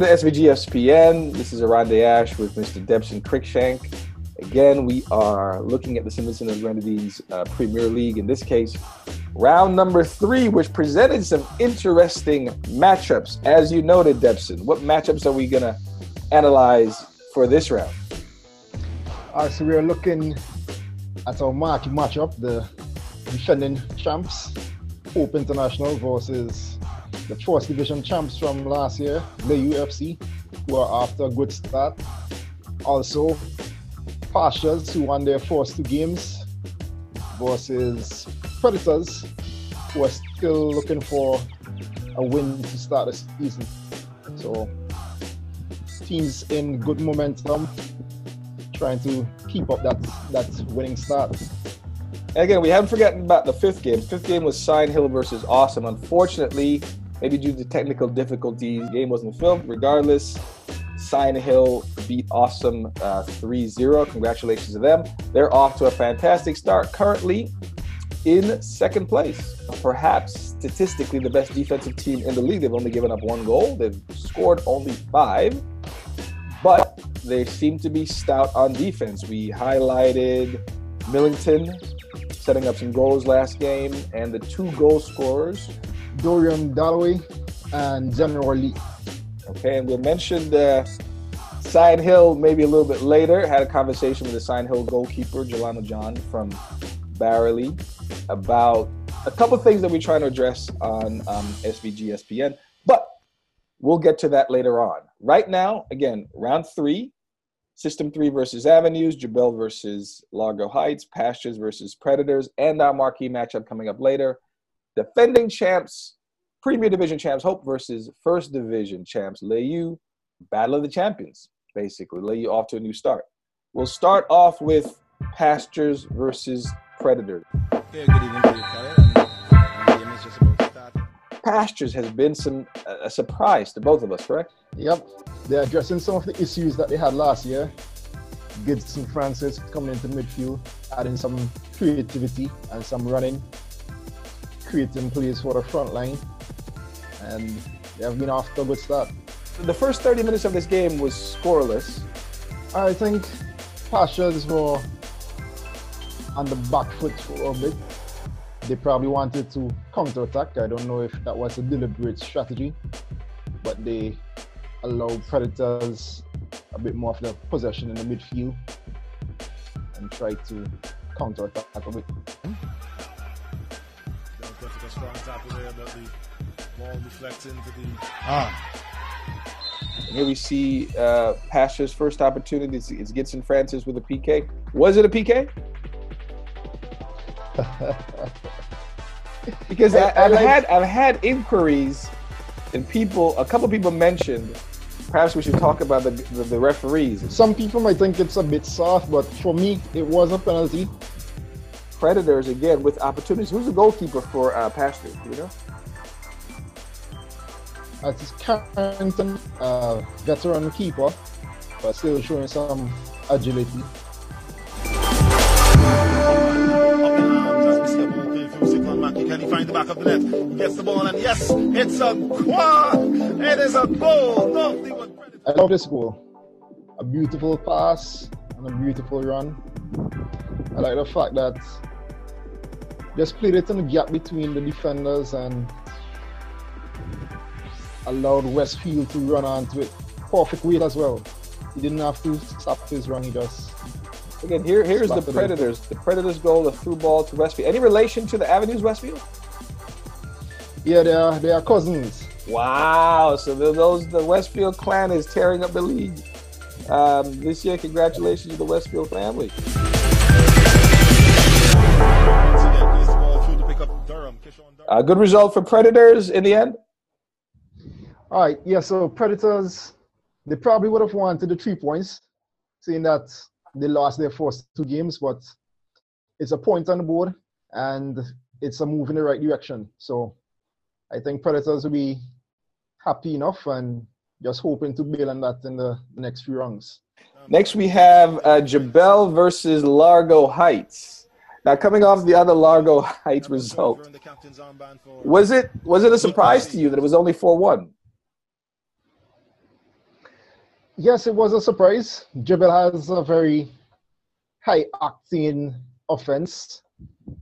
Welcome to SVG This is Arande Ash with Mr. Debson Cruickshank. Again, we are looking at the. Vincent and Grenadines uh, Premier League, in this case, round number three, which presented some interesting matchups. As you noted, Debson, what matchups are we going to analyze for this round? All right, so we're looking at our match matchup, the defending champs, Hope International versus the first division champs from last year, the UFC, who are after a good start. Also, Pastures, who won their first two games, versus Predators, who are still looking for a win to start the season. So, teams in good momentum, trying to keep up that that winning start. Again, we haven't forgotten about the fifth game. Fifth game was Sion Hill versus Awesome. Unfortunately, maybe due to technical difficulties, game wasn't filmed. Regardless, Sion Hill beat Awesome uh, 3-0. Congratulations to them. They're off to a fantastic start. Currently in second place. Perhaps statistically the best defensive team in the league. They've only given up one goal. They've scored only five. But they seem to be stout on defense. We highlighted Millington setting up some goals last game, and the two goal scorers, Dorian Dalloway and General Lee. Okay, and we mentioned uh, Sion Hill maybe a little bit later. Had a conversation with the Sion Hill goalkeeper, Jelano John from Barrouallie, about a couple things that we're trying to address on um, SVG but we'll get to that later on. Right now, again, round three, System 3 versus Avenues, Jebel versus Largo Heights, Pastures versus Predators, and our marquee matchup coming up later. Defending champs, Premier Division champs, Hope versus First Division champs, Layou, Battle of the Champions, basically. Layou off to a new start. We'll start off with Pastures versus Predator. Yeah, good evening Pastures has been some a surprise to both of us, correct? Yep. They're addressing some of the issues that they had last year. Gibson Francis coming into midfield, adding some creativity and some running, creating plays for the front line, and they have been off to a good start. The first 30 minutes of this game was scoreless. I think Pastures were on the back foot for a bit. They probably wanted to counter attack. I don't know if that was a deliberate strategy, but they allowed Predators a bit more of the possession in the midfield and tried to counter attack a bit. Ah. here we see uh, Pastures' first opportunity. It's, it's Gibson Francis with a PK. Was it a PK? because I, have had I've had inquiries and people, a couple people mentioned perhaps we should talk about the, the, the referees. Some people might think it's a bit soft, but for me, it was a penalty. Predators again with opportunities. Who's the goalkeeper for uh, Pastures? Do you know? It's Carrington, uh, veteran keeper, but still showing some agility. Can he find the back of the net? He Gets the ball, and yes, it's a goal. It is a goal. I love this goal. A beautiful pass and a beautiful run. I like the fact that just played it in the gap between the defenders and allowed Westfield to run onto it. Perfect weight as well. He didn't have to stop his run, he just Again, here here's the Predators. The Predators goal, the through ball to Westfield. Any relation to the Avenues Westfield? Yeah, they are they are cousins. Wow! So those the Westfield clan is tearing up the league um, this year. Congratulations to the Westfield family. A good result for Predators in the end. All right, yeah. So Predators, they probably would have wanted the three points, seeing that they lost their first two games, but it's a point on the board and it's a move in the right direction. So I think Predators will be happy enough and just hoping to build on that in the, next few rounds. Next, we have uh, Jebel versus Largo Heights. Now, coming off the other Largo Heights result, was it was it a surprise to you that it was only four one? Yes, it was a surprise. Jebel has a very high octane offense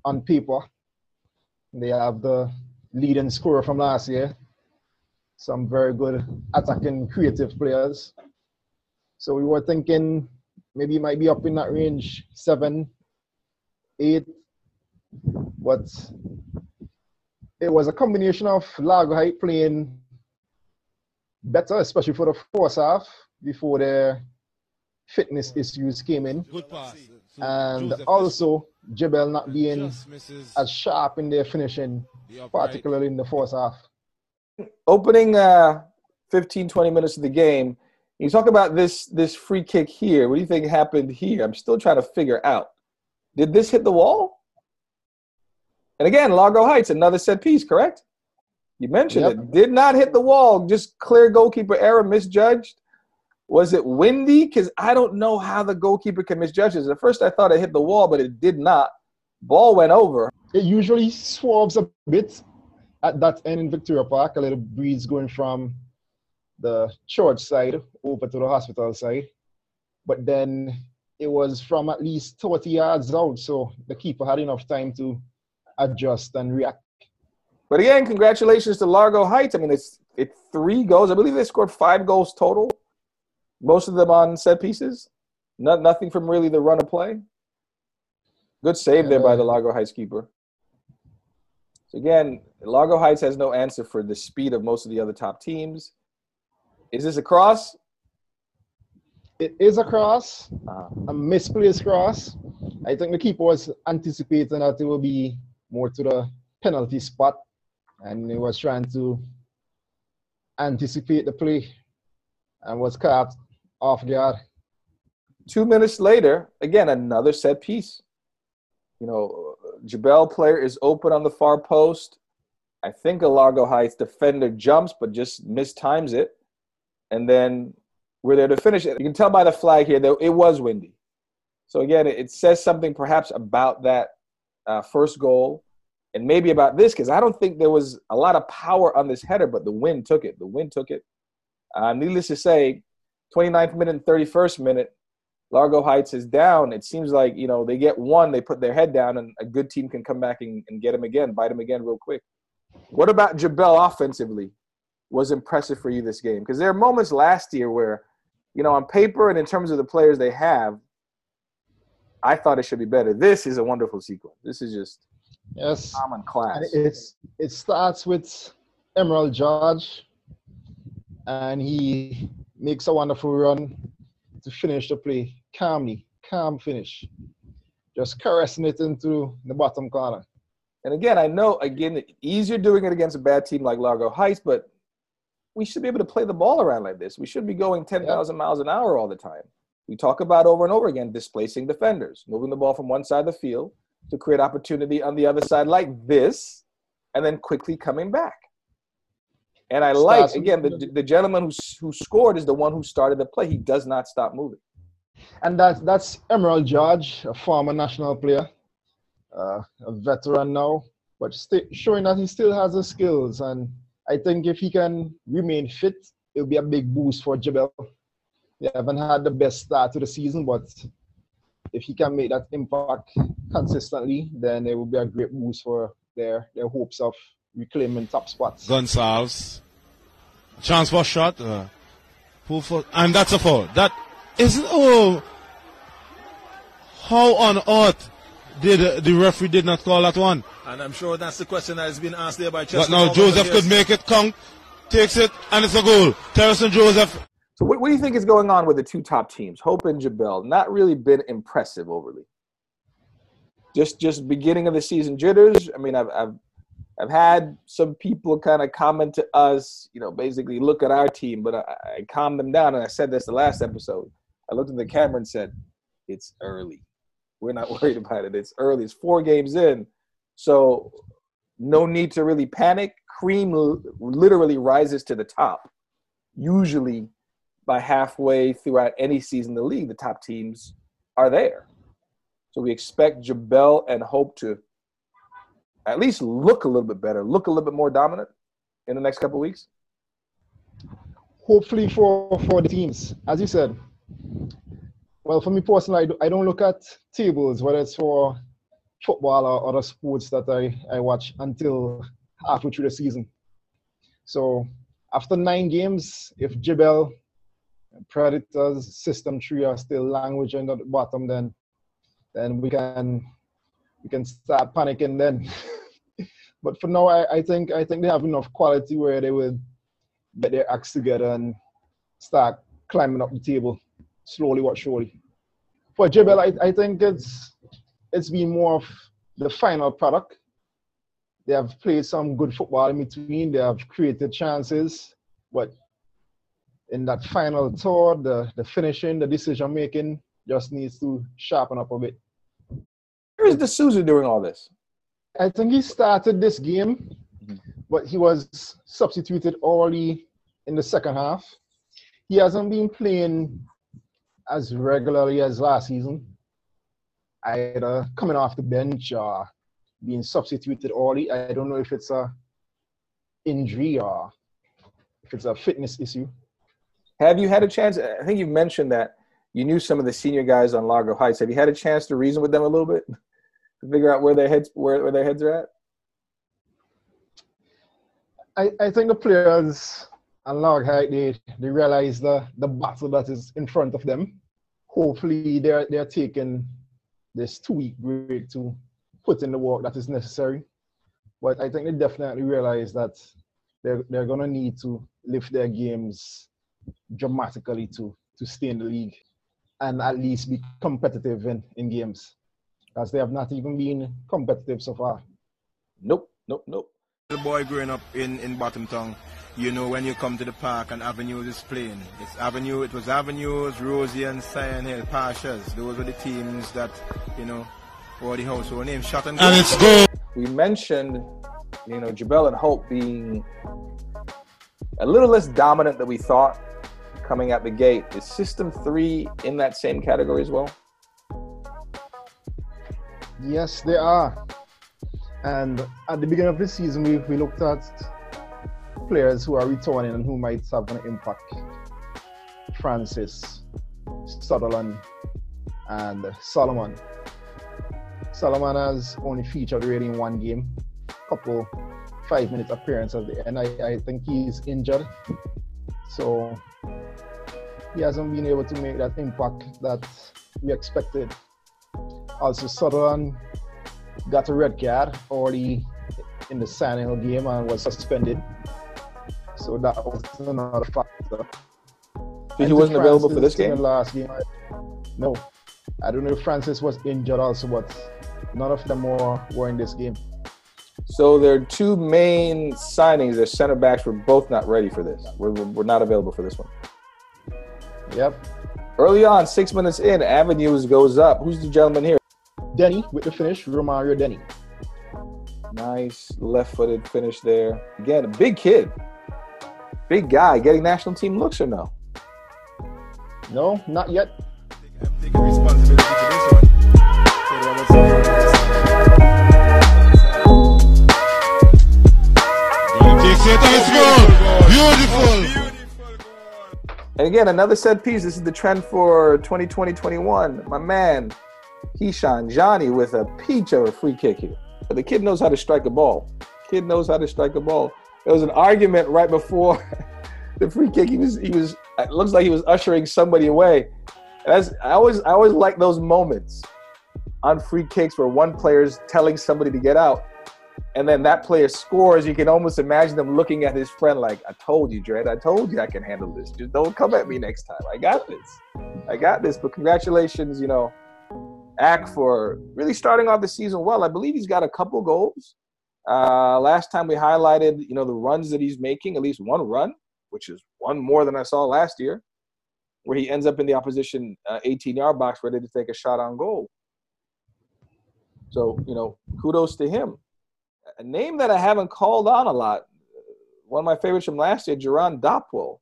on paper. They have the leading scorer from last year. Some very good attacking creative players. So we were thinking maybe it might be up in that range, seven, eight. But it was a combination of Largo Height playing better, especially for the first half before the fitness issues came in. Good pass. And Joseph also Jebel not being as sharp in their finishing, the particularly in the first half. Opening uh, 15, 20 minutes of the game, you talk about this this free kick here. What do you think happened here? I'm still trying to figure out. Did this hit the wall? And again, Largo Heights, another set piece, correct? You mentioned Yep. it. Did not hit the wall. Just clear goalkeeper error, misjudged. Was it windy? Because I don't know how the goalkeeper can misjudge this. At first, I thought it hit the wall, but it did not. Ball went over. It usually swerves a bit at that end in Victoria Park, a little breeze going from the church side over to the hospital side. But then it was from at least 30 yards out, so the keeper had enough time to adjust and react. But again, congratulations to Largo Heights. I mean, it's it's three goals. I believe they scored five goals total. Most of them on set pieces. Not nothing from really the run of play. Good save there by the Largo Heights keeper. So again, Largo Heights has no answer for the speed of most of the other top teams. Is this a cross? It is a cross, Uh, a misplaced cross. I think the keeper was anticipating that it will be more to the penalty spot, and he was trying to anticipate the play and was caught off guard. two minutes later, again, another set piece. You know, Jabel player is open on the far post. I think a Largo Heights defender jumps, but just mistimes it. And then we're there to finish it. You can tell by the flag here that it was windy. So again, it, says something perhaps about that uh, first goal and maybe about this because I don't think there was a lot of power on this header, but the wind took it. The wind took it. Uh, needless to say, 29th minute and 31st minute, Largo Heights is down. It seems like, you know, they get one, they put their head down, and a good team can come back and, and get them again, bite them again real quick. What about Jabel offensively was impressive for you this game? Because there are moments last year where, you know, on paper and in terms of the players they have, I thought it should be better. This is a wonderful sequel. This is just Yes, common class. and it's it starts with Emerald George, and he makes a wonderful run to finish the play calmly, calm finish, just caressing it into the bottom corner. And again, I know again easier doing it against a bad team like Largo Heights, but we should be able to play the ball around like this. We should be going 10,000 miles an hour all the time. We talk about over and over again displacing defenders, moving the ball from one side of the field to create opportunity on the other side like this, and then quickly coming back. And I like again the, the gentleman who who scored is the one who started the play. He does not stop moving. And that's that's Emerald George, a former national player, uh, a veteran now, but showing that he still has the skills. And I think if he can remain fit, it'll be a big boost for Jebel. They haven't had the best start to the season, but if he can make that impact consistently, then it will be a great boost for their their hopes of reclaiming top spots. Gonsalves. Chance for shot. Uh, pull for, and that's a foul. That isn't. Oh, how on earth did uh, the referee did not call that one? And I'm sure that's the question that has been asked there by But now Joseph could make it count, takes it, and it's a goal. Terrence Joseph. So what, what do you think is going on with the two top teams, Hope and Jabel? Not really been impressive overly. Just just beginning of the season jitters. I mean, I've I've I've had some people kind of comment to us, you know, basically look at our team, but I, I calmed them down and I said this the last episode. I looked at the camera and said, "It's early. We're not worried about it. It's early. It's four games in, so no need to really panic. Cream literally rises to the top. Usually, by halfway throughout any season in the league, the top teams are there. So we expect Jabel and Hope to at least look a little bit better, look a little bit more dominant in the next couple weeks. hopefully for for the teams, as you said. Well, for me personally, I, do, I don't look at tables, whether it's for football or other sports that I, I watch until halfway through the season. So after nine games, if Jebel, Predators, System 3 are still languishing at the bottom, then then we can we can start panicking then. but for now, I, I think I think they have enough quality where they will get their acts together and start climbing up the table slowly but surely. For Jebel, I, I think it's it's been more of the final product. They have played some good football in between. They have created chances, but in that final third, the, the finishing, the decision making just needs to sharpen up a bit. Where is D'Souza doing all this? I think he started this game, mm-hmm. but he was substituted early in the second half. He hasn't been playing as regularly as last season, either coming off the bench or being substituted early. I don't know if it's a injury or if it's a fitness issue. Have you had a chance? I think you mentioned that you knew some of the senior guys on Largo Heights. Have you had a chance to reason with them a little bit to figure out where their heads where, where their heads are at? I, I think the players on Largo Heights they, they realize the, the battle that is in front of them. Hopefully they're they're taking this two week break to put in the work that is necessary. But I think they definitely realize that they're they're gonna need to lift their games dramatically to to stay in the league and at least be competitive in, in games. As they have not even been competitive so far. Nope, nope, nope. The boy growing up in, in Bottomtown, you know when you come to the park and Avenues is playing. It's Avenue it was Avenues, Rosie and Sion Hill, Pashas. Those were the teams that, you know, were the household names. Shot and, And it's goal. We mentioned, you know, Jabel and Hope being a little less dominant than we thought coming out the gate. Is System 3 in that same category as well? Yes, they are. And at the beginning of the season, we, we looked at players who are returning and who might have an impact. Francis, Sutherland, and Solomon. Solomon has only featured really in one game, a couple five minute appearance at the end. I, I think he's injured. So he hasn't been able to make that impact that we expected. Also, Sutherland got a red card early in the San game and was suspended. So that was another factor. So he wasn't available for this game? Last game. No. I don't know if Francis was injured also, but none of them were, were in this game. So their two main signings, their center backs, were both not ready for this. We're, we're not available for this one. Yep. Early on, six minutes in, Avenues goes up. Who's the gentleman here? Denny with the finish, Romario Denny. Nice left-footed finish there. Again, a big kid, big guy, getting national team looks or no? No, not yet. I'm taking responsibility for this one. So there was- Takes it and it's goal. Beautiful. And again, another set piece. This is the trend for 2020-21. My man, Keyshawn Johnny with a peach of a free kick here. But the kid knows how to strike a ball. Kid knows how to strike a ball. There was an argument right before the free kick. He was he was it looks like he was ushering somebody away. And that's I always I always like those moments on free kicks where one player's telling somebody to get out and then that player scores, you can almost imagine them looking at his friend like, I told you, Dredd, I told you I can handle this. Just don't come at me next time. I got this. I got this. But congratulations, you know, Ack for really starting off the season well. I believe he's got a couple goals. Uh, last time we highlighted, you know, the runs that he's making, at least one run, which is one more than I saw last year, where he ends up in the opposition 18 yard box ready to take a shot on goal. So, you know, kudos to him a name that I haven't called on a lot. One of my favorites from last year, Jerron Dopwell.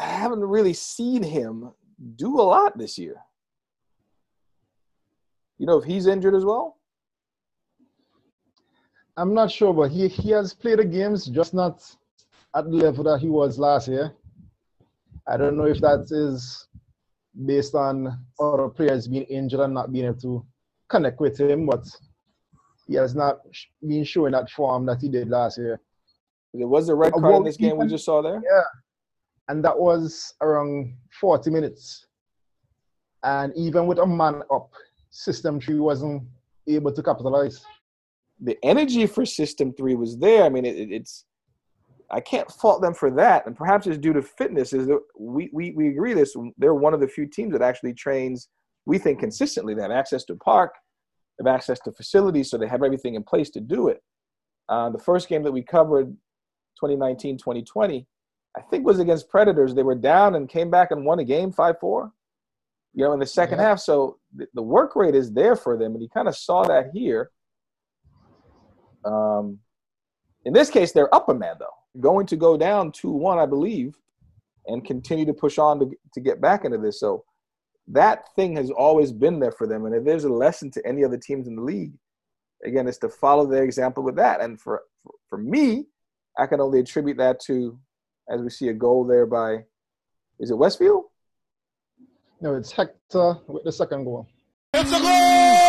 I haven't really seen him do a lot this year. You know if he's injured as well? I'm not sure, but he, he has played the games, just not at the level that he was last year. I don't know if that is based on other players being injured and not being able to connect with him, but he has not been showing that form that he did last year. There was a red card in this game we just saw there. Yeah, and that was around 40 minutes. And even with a man up, System 3 wasn't able to capitalize. The energy for System 3 was there. I mean, it, it's I can't fault them for that, and perhaps it's due to fitness. Is that we, we we agree this? They're one of the few teams that actually trains. We think consistently. They have access to a park, they have access to facilities, so they have everything in place to do it. Uh, the first game that we covered, 2019, 2020, I think was against Predators. They were down and came back and won a game five four. You know, in the second yeah. half. So the, the work rate is there for them, and you kind of saw that here. Um, in this case, they're up a man though going to go down 2 1, I believe, and continue to push on to, to get back into this. So that thing has always been there for them. And if there's a lesson to any other teams in the league, again, it's to follow their example with that. And for, for, for me, I can only attribute that to, as we see a goal there by, is it Westfield? No, it's Hector with the second goal. It's a goal!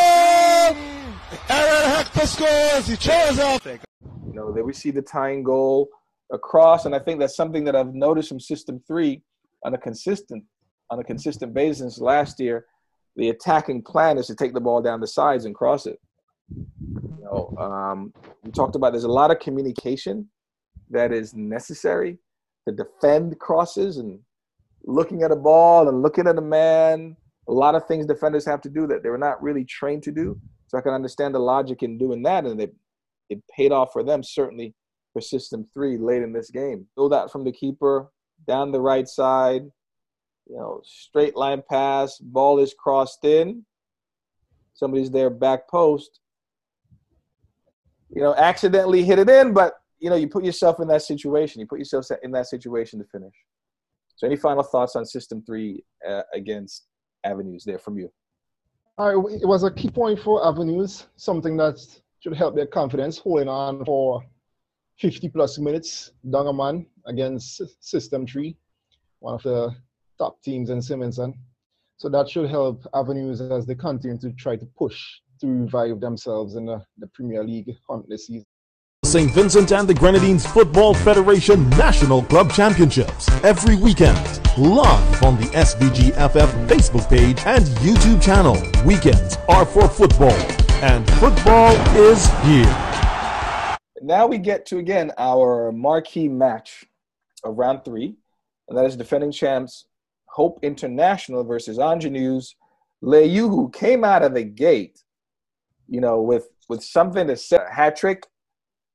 Scores. He chose off. You know, there we see the tying goal across. And I think that's something that I've noticed from System Three on a consistent on a consistent basis since last year. The attacking plan is to take the ball down the sides and cross it. You know, um, we talked about there's a lot of communication that is necessary to defend crosses and looking at a ball and looking at a man. A lot of things defenders have to do that they're not really trained to do. So I can understand the logic in doing that, and it it paid off for them certainly for system three late in this game. Build out from the keeper down the right side, you know, straight line pass, ball is crossed in. Somebody's there back post. You know, accidentally hit it in, but you know, you put yourself in that situation. You put yourself in that situation to finish. So, any final thoughts on System Three uh, against Avenues there from you? It was a key point for Avenues, something that should help their confidence, holding on for 50 plus minutes, Dongerman against System 3, one of the top teams in Simonson. So that should help Avenues as they continue to try to push to revive themselves in the, the Premier League hunt this season. St. Vincent and the Grenadines Football Federation National Club Championships every weekend, live on the SVGFF Facebook page and YouTube channel. Weekends are for football, and football is here now we get to again our marquee match of round three, and that is defending champs Hope International versus Ingenues. Layou, who came out of the gate, you know, with with something to set hat trick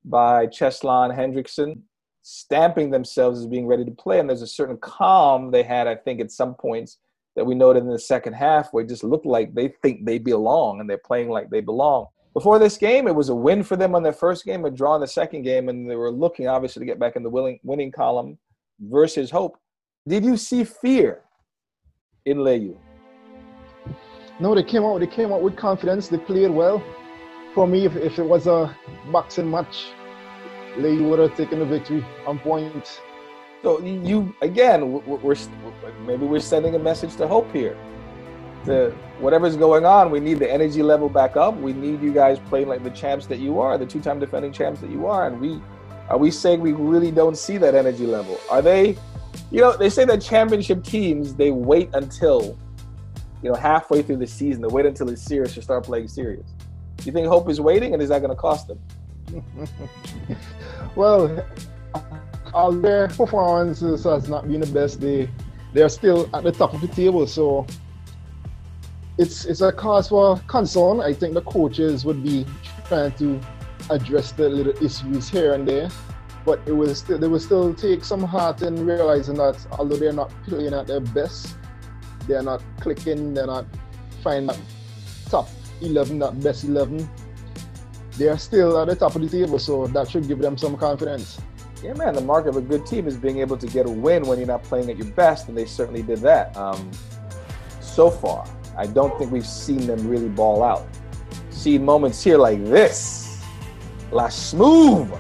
by Cheslon Hendrickson, stamping themselves as being ready to play. And there's a certain calm they had, I think, at some points that we noted in the second half where it just looked like they think they belong and they're playing like they belong before this game, it was a win for them on their first game, a draw in the second game, and they were looking obviously to get back in the winning, winning column versus Hope. Did you see fear in Layou? No, they came out. They came out with confidence. They played well. For me, if, if it was a boxing match, Layou would have taken the victory on point. So you again, we're, maybe we're sending a message to Hope here the whatever's going on, we need the energy level back up. We need you guys playing like the champs that you are, the two-time defending champs that you are. And we are we saying we really don't see that energy level? Are they, you know, they say that championship teams they wait until, you know, halfway through the season, they wait until it's serious to start playing serious. You think Hope is waiting, and is that going to cost them? well, all their performances has not been the best. They they're still at the top of the table, so it's it's a cause for concern. I think the coaches would be trying to address the little issues here and there, but it will still they will still take some heart in realizing that although they're not playing at their best, they're not clicking, they're not finding that top eleven, that best eleven. They are still at the top of the table, so that should give them some confidence. Yeah, man. The mark of a good team is being able to get a win when you're not playing at your best, and they certainly did that um, so far. I don't think we've seen them really ball out. See moments here like this. La smooth.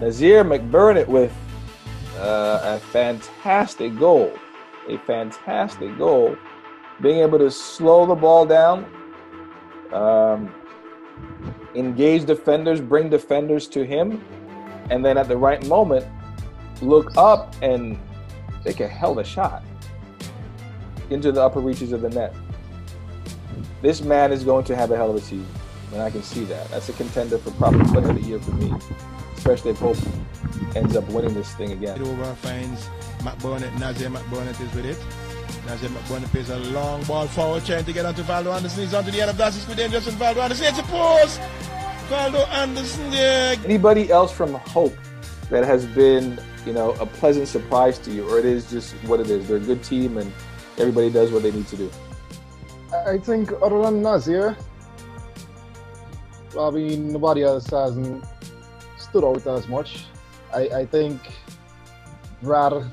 Nazir McBurnett with uh, a fantastic goal. A fantastic goal. Being able to slow the ball down, um, engage defenders, bring defenders to him, and then at the right moment, look up and take a hell of a shot into the upper reaches of the net. This man is going to have a hell of a season, and I can see that. That's a contender for probably player of the year for me, especially if Hope ends up winning this thing again. Over finds McBurnett, Nazir McBurnett is with it. Nazir McBurnett plays a long ball forward, trying to get onto Valdo Anderson. He's onto the end of that. It's good dangerous and Valdo Anderson. It's a pause. Valdo Anderson there. Anybody else from Hope that has been, you know, a pleasant surprise to you, or it is just what it is? They're a good team and everybody does what they need to do. I think other than Nazir, I mean, nobody else hasn't stood out as much. I, I think Brad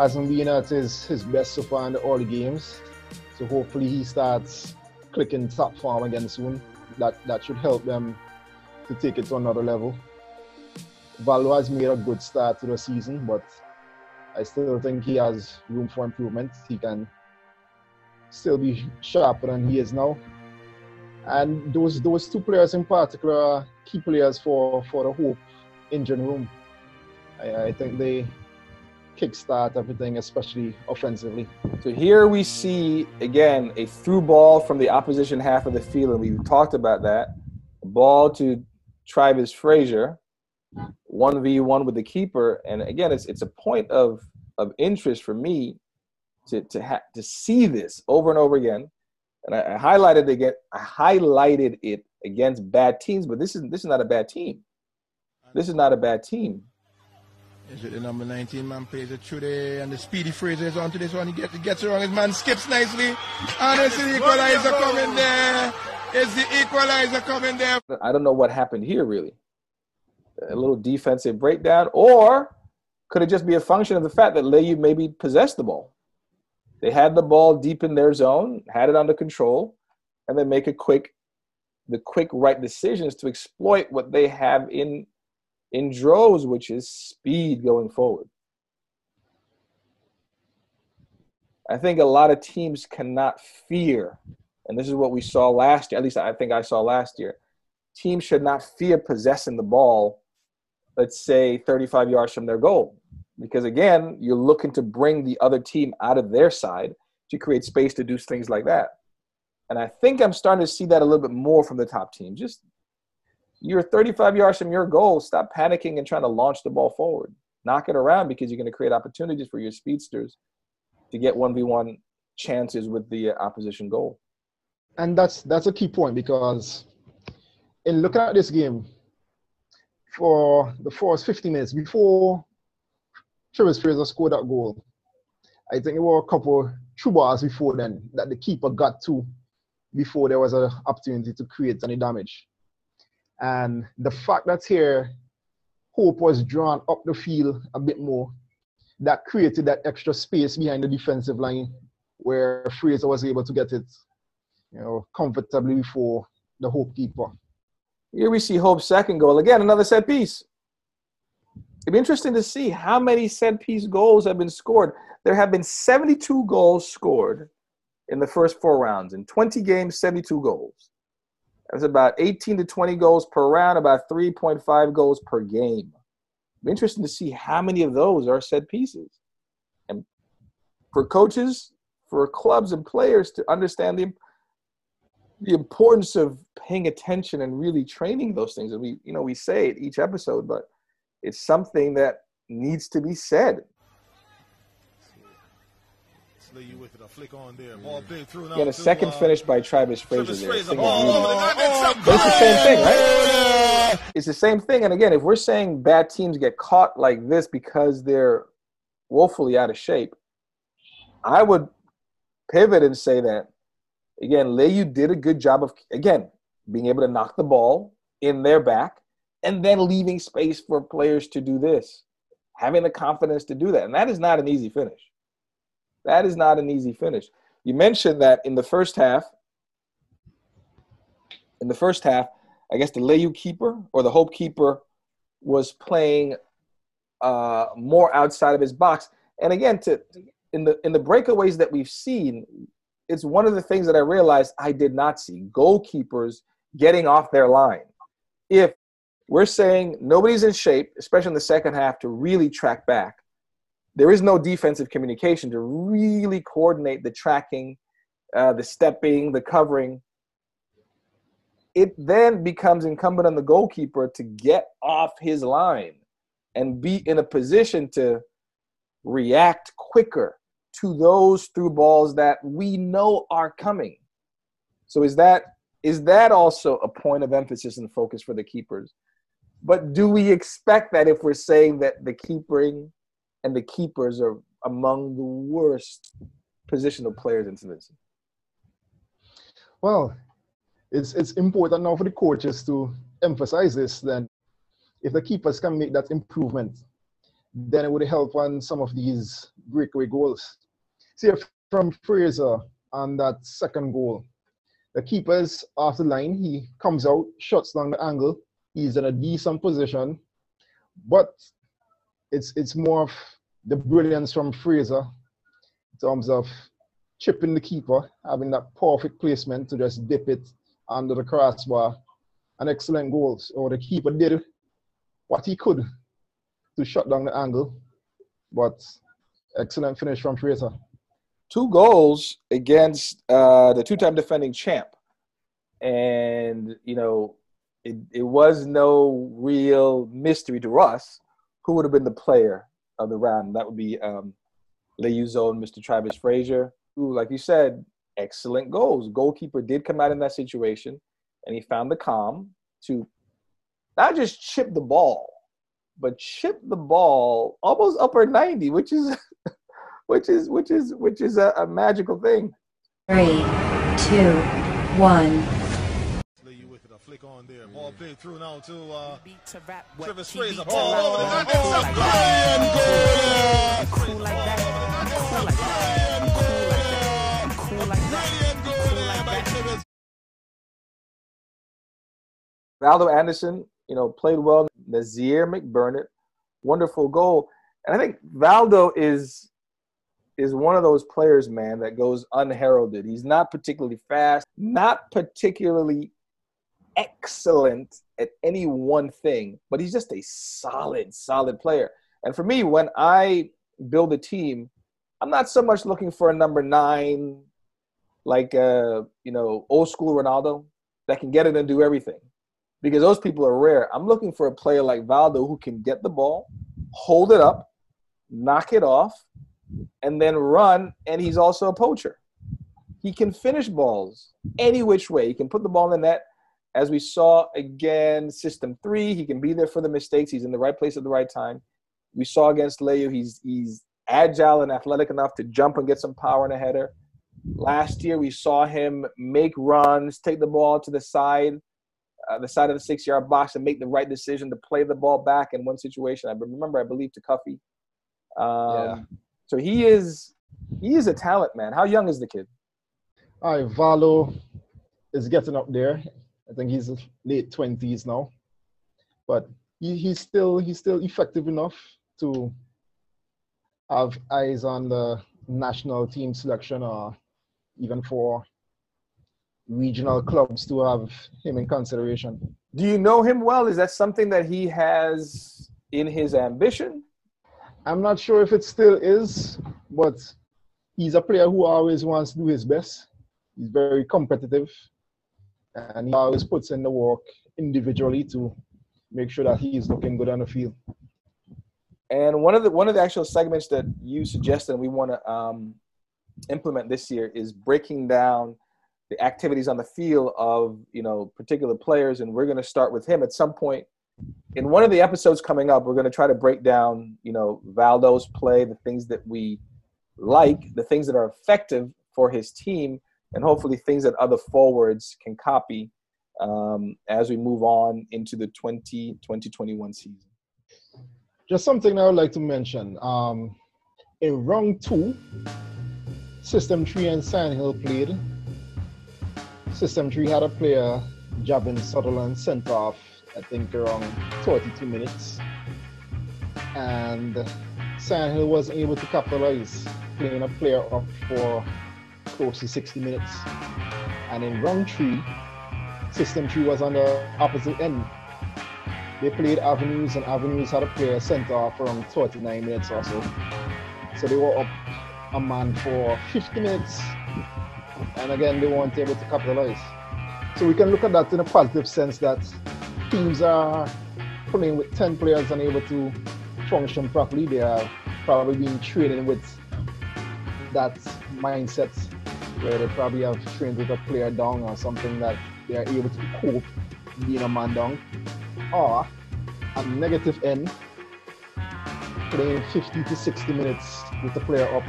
hasn't been at his, his best so far in the early games. So hopefully he starts clicking top form again soon. That that should help them to take it to another level. Valdo has made a good start to the season, but I still think he has room for improvement. He can still be sharper than he is now. And those those two players in particular are key players for, for the Hope engine room. I, I think they kickstart everything, especially offensively. So here we see again a through ball from the opposition half of the field, and we talked about that. Ball to Travis Frazier, one v one with the keeper, and again, it's it's a point of of interest for me to to ha- to see this over and over again. And I, I highlighted again. I highlighted it against bad teams, but this is this is not a bad team. This is not a bad team. Is it the number 19 man plays it through there and the speedy Fraser is onto this one. He gets, gets it wrong. His man skips nicely. And it's the equalizer coming there. It's the equalizer coming there. I don't know what happened here really. A little defensive breakdown, or could it just be a function of the fact that Layou maybe possessed the ball? They had the ball deep in their zone, had it under control, and then make a quick, the quick right decisions to exploit what they have in in droves, which is speed going forward. I think a lot of teams cannot fear, and this is what we saw last year. At least I think I saw last year. Teams should not fear possessing the ball, let's say 35 yards from their goal, because again, you're looking to bring the other team out of their side to create space to do things like that. And I think I'm starting to see that a little bit more from the top team. Just you're 35 yards from your goal. Stop panicking and trying to launch the ball forward. Knock it around because you're going to create opportunities for your speedsters to get 1v1 chances with the uh, opposition goal. And that's that's a key point because in looking at this game, for the first 50 minutes before Travis Fraser scored that goal, I think there were a couple true balls before then that the keeper got to before there was an opportunity to create any damage. And the fact that here Hope was drawn up the field a bit more, that created that extra space behind the defensive line where Fraser was able to get it, you know, comfortably before the Hope keeper. Here we see Hope's second goal. Again, another set piece. It'd be interesting to see how many set piece goals have been scored. There have been 72 goals scored in the first four rounds. In 20 games, 72 goals. That's about 18 to 20 goals per round, about 3.5 goals per game. Interesting to see how many of those are set pieces. And for coaches, for clubs and players to understand the the importance of paying attention and really training those things. And we, you know, we say it each episode, but it's something that needs to be said. Slay you with it. A flick on there. Ball big through now Get a to, second uh, finish by Travis Frazier. Travis there. Fraser. Thing is Ball the net. It's a it's the same thing, right? goal! It's the same thing. And again, if we're saying bad teams get caught like this because they're woefully out of shape, I would pivot and say that again, Layou did a good job of again being able to knock the ball in their back and then leaving space for players to do this, having the confidence to do that. And that is not an easy finish. That is not an easy finish. You mentioned that in the first half, in the first half, I guess the Layou keeper or the Hope keeper was playing uh, more outside of his box. And again, to in the in the breakaways that we've seen, it's one of the things that I realized I did not see goalkeepers getting off their line. If we're saying nobody's in shape, especially in the second half, to really track back, there is no defensive communication to really coordinate the tracking, uh, the stepping, the covering. It then becomes incumbent on the goalkeeper to get off his line and be in a position to react quicker to those through balls that we know are coming. So is that is that also a point of emphasis and focus for the keepers? But do we expect that if we're saying that the keepering and the keepers are among the worst positional players in Tunisia? Well, it's it's important now for the coaches to emphasize this. Then, if the keepers can make that improvement, then it would help on some of these breakaway goals. See, from Fraser on that second goal, the keeper's off the line. He comes out, shuts down the angle. He's in a decent position, but it's it's more of the brilliance from Fraser in terms of chipping the keeper, having that perfect placement to just dip it under the crossbar. An excellent goal. So the keeper did what he could to shut down the angle, but excellent finish from Fraser. Two goals against uh, the two-time defending champ, and you know it, it was no real mystery to us who would have been the player of the round. That would be um, own Mr. Travis Frazier, who, like you said, excellent goals. Goalkeeper did come out in that situation, and he found the calm to not just chip the ball, but chip the ball almost upper 90, which is which is which is which is a, a magical thing. Three, two, one. You with it, a flick on there. Ball played through now to uh, beat to rap Travis Fraser. Ball over the net. It's a brilliant cool like that. Cool like that. I'm cool like that. I'm cool like that. Brilliant goal there by Travis Valdo Anderson, you know, played well. Nazir McBurnett, wonderful goal. And I think Valdo is is one of those players, man, that goes unheralded. He's not particularly fast, not particularly excellent at any one thing, but he's just a solid, solid player. And for me, when I build a team, I'm not so much looking for a number nine, like uh, you know, old school Ronaldo that can get it and do everything because those people are rare. I'm looking for a player like Valdo who can get the ball, hold it up, knock it off, and then run. And he's also a poacher. He can finish balls any which way. He can put the ball in the net. As we saw again, system three, he can be there for the mistakes. He's in the right place at the right time. We saw against Leo, he's he's agile and athletic enough to jump and get some power in a header. Last year, we saw him make runs, take the ball to the side, uh, the side of the six yard box and make the right decision to play the ball back in one situation. I remember, I believe, to Cuffy. Um, Yeah. So he is he is a talent, man. How young is the kid? All right, Valdo is getting up there. I think he's late twenties now, but he, he's still he's still effective enough to have eyes on the national team selection or even for regional clubs to have him in consideration. Do you know him well? Is that something that he has in his ambition? I'm not sure if it still is, but he's a player who always wants to do his best. He's very competitive and he always puts in the work individually to make sure that he's looking good on the field. And one of the one of the actual segments that you suggested we want to um, implement this year is breaking down the activities on the field of you know particular players, and we're going to start with him at some point. In one of the episodes coming up, we're going to try to break down you know Valdo's play, the things that we like, the things that are effective for his team, and hopefully things that other forwards can copy um, as we move on into the 20, 2021 season. Just something I would like to mention. Um, in two, System 3 and Sandhill played. System 3 had a player, Javin Sutherland, sent off I think around 32 minutes. And Sandhill wasn't able to capitalize, playing a player up for close to 60 minutes. And in round three, system three was on the opposite end. They played Avenues, and Avenues had a player sent off around 39 minutes or so. So they were up a man for 50 minutes, and again, they weren't able to capitalize. So we can look at that in a positive sense that teams are playing with 10 players unable to function properly. They are probably being trained with that mindset where they probably have trained with a player down or something that they are able to cope being a man down. Or a negative end, playing 50 to 60 minutes with the player up,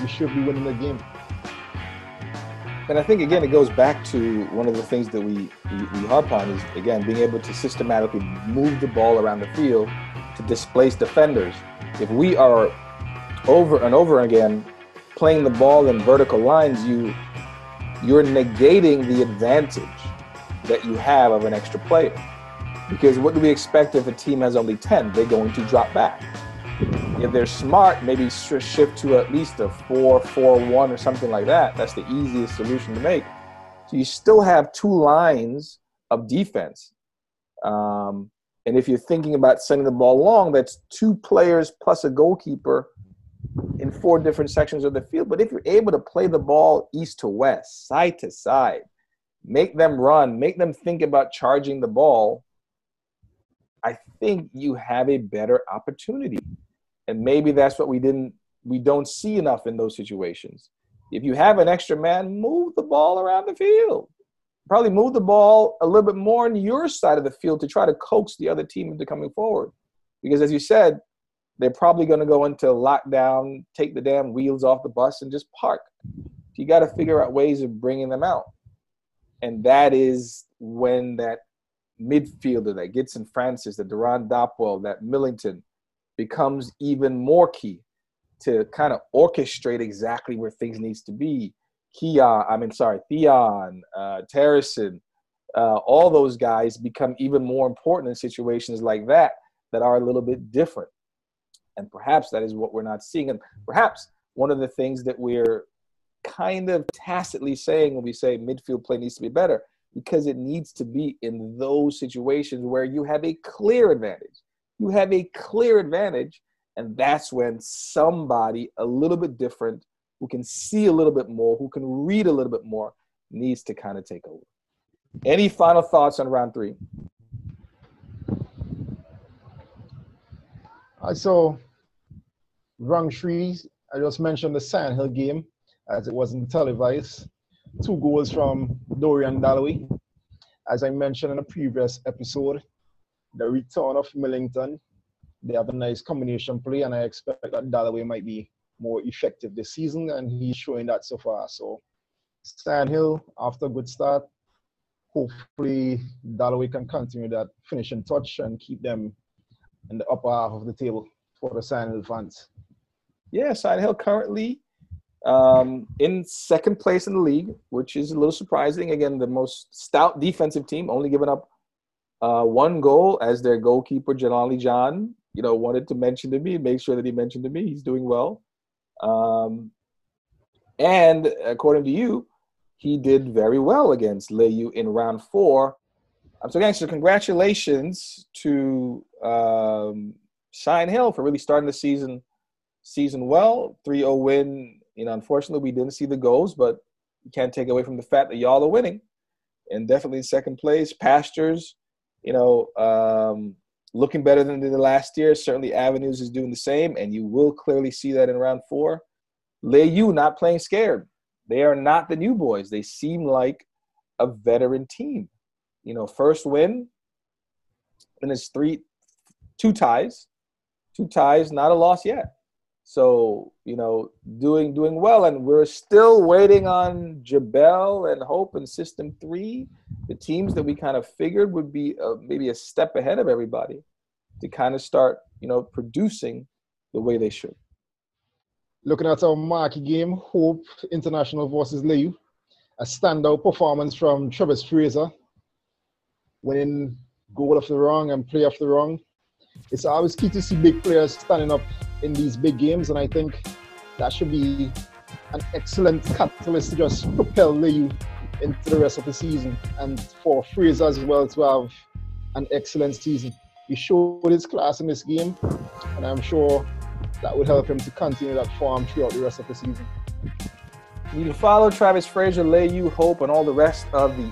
you should be winning the game. And I think again, it goes back to one of the things that we, we, we harp on is again being able to systematically move the ball around the field to displace defenders. If we are over and over again playing the ball in vertical lines, you you're negating the advantage that you have of an extra player. Because what do we expect if a team has only 10? They're going to drop back. If they're smart, maybe shift to at least a 4 4 1 or something like that. That's the easiest solution to make. So you still have two lines of defense. Um, and if you're thinking about sending the ball long, that's two players plus a goalkeeper in four different sections of the field. But if you're able to play the ball east to west, side to side, make them run, make them think about charging the ball, I think you have a better opportunity. And maybe that's what we didn't we don't see enough in those situations. If you have an extra man, move the ball around the field. Probably move the ball a little bit more on your side of the field to try to coax the other team into coming forward. Because as you said, they're probably going to go into lockdown, take the damn wheels off the bus, and just park. You got to figure out ways of bringing them out. And that is when that midfielder, that Gibson Francis, that Duran Dapwell, that Millington becomes even more key to kind of orchestrate exactly where things needs to be. Keon, I mean, sorry, Theon, uh, Terrison, uh, all those guys become even more important in situations like that that are a little bit different. And perhaps that is what we're not seeing. And perhaps one of the things that we're kind of tacitly saying when we say midfield play needs to be better, because it needs to be in those situations where you have a clear advantage. You have a clear advantage, and that's when somebody a little bit different, who can see a little bit more, who can read a little bit more, needs to kind of take over. Any final thoughts on round three? I saw three. I just mentioned the Sion Hill game as it wasn't televised. Two goals from Dorian Dalloway. As I mentioned in a previous episode, the return of Millington. They have a nice combination play, and I expect that Dalloway might be more effective this season, and he's showing that so far. So, Sion Hill, after a good start, hopefully Dalloway can continue that finishing touch and keep them in the upper half of the table for the Sion Hill fans. Yeah, Sion Hill currently um, in second place in the league, which is a little surprising. Again, the most stout defensive team, only giving up uh, one goal as their goalkeeper, Jalali John, you know, wanted to mention to me, make sure that he mentioned to me he's doing well. Um, and according to you, he did very well against Layou in round four. Um, so, gangster, congratulations to um, Sion Hill for really starting the season season well. 3-0 win. You know, unfortunately, we didn't see the goals, but you can't take away from the fact that y'all are winning. And definitely in second place. Pastures, you know, um, looking better than the last year. Certainly, Avenues is doing the same, and you will clearly see that in round four. Layou not playing scared. They are not the new boys. They seem like a veteran team. You know, first win, and it's three, two ties, two ties, not a loss yet. So you know, doing doing well, and we're still waiting on Jabel and Hope and System Three, the teams that we kind of figured would be uh, maybe a step ahead of everybody, to kind of start you know producing the way they should. Looking at our marquee game, Hope International versus Layou, a standout performance from Travis Fraser, winning goal of the wrong and play of the wrong. It's always key to see big players standing up in these big games, and I think that should be an excellent catalyst to just propel Layou into the rest of the season and for Fraser as well to have an excellent season. He showed his class in this game, and I'm sure that would help him to continue that form throughout the rest of the season. You can follow Travis Fraser, Layou, Hope, and all the rest of the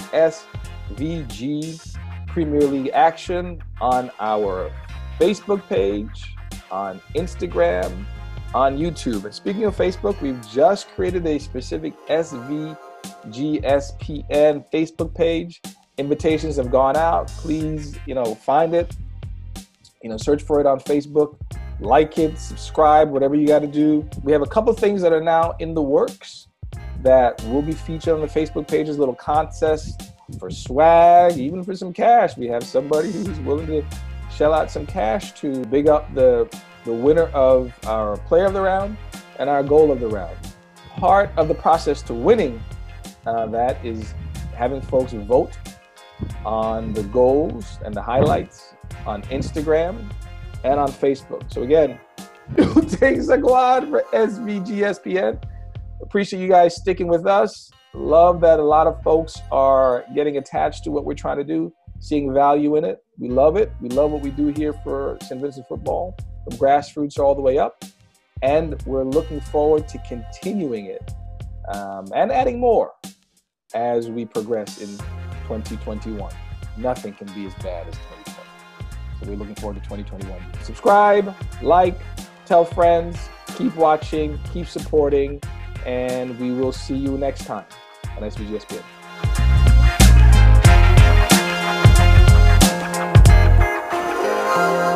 SVG Premier League action on our Facebook page, on Instagram, on YouTube. And speaking of Facebook, we've just created a specific SVGSPN Facebook page. Invitations have gone out. Please, you know, find it. You know, search for it on Facebook. Like it, subscribe, whatever you got to do. We have a couple things that are now in the works that will be featured on the Facebook pages. Little contests for swag, even for some cash. We have somebody who's willing to shell out some cash to big up the the winner of our player of the round and our goal of the round. Part of the process to winning uh, that is having folks vote on the goals and the highlights on Instagram and on Facebook. So again, takes a quad for SVGSPN. Appreciate you guys sticking with us. Love that a lot of folks are getting attached to what we're trying to do, seeing value in it. We love it. We love what we do here for St. Vincent football, from grassroots all the way up. And we're looking forward to continuing it um, and adding more as we progress in 2021. Nothing can be as bad as 2020. So we're looking forward to 2021. Subscribe, like, tell friends, keep watching, keep supporting, and we will see you next time on SVGSPN. Oh,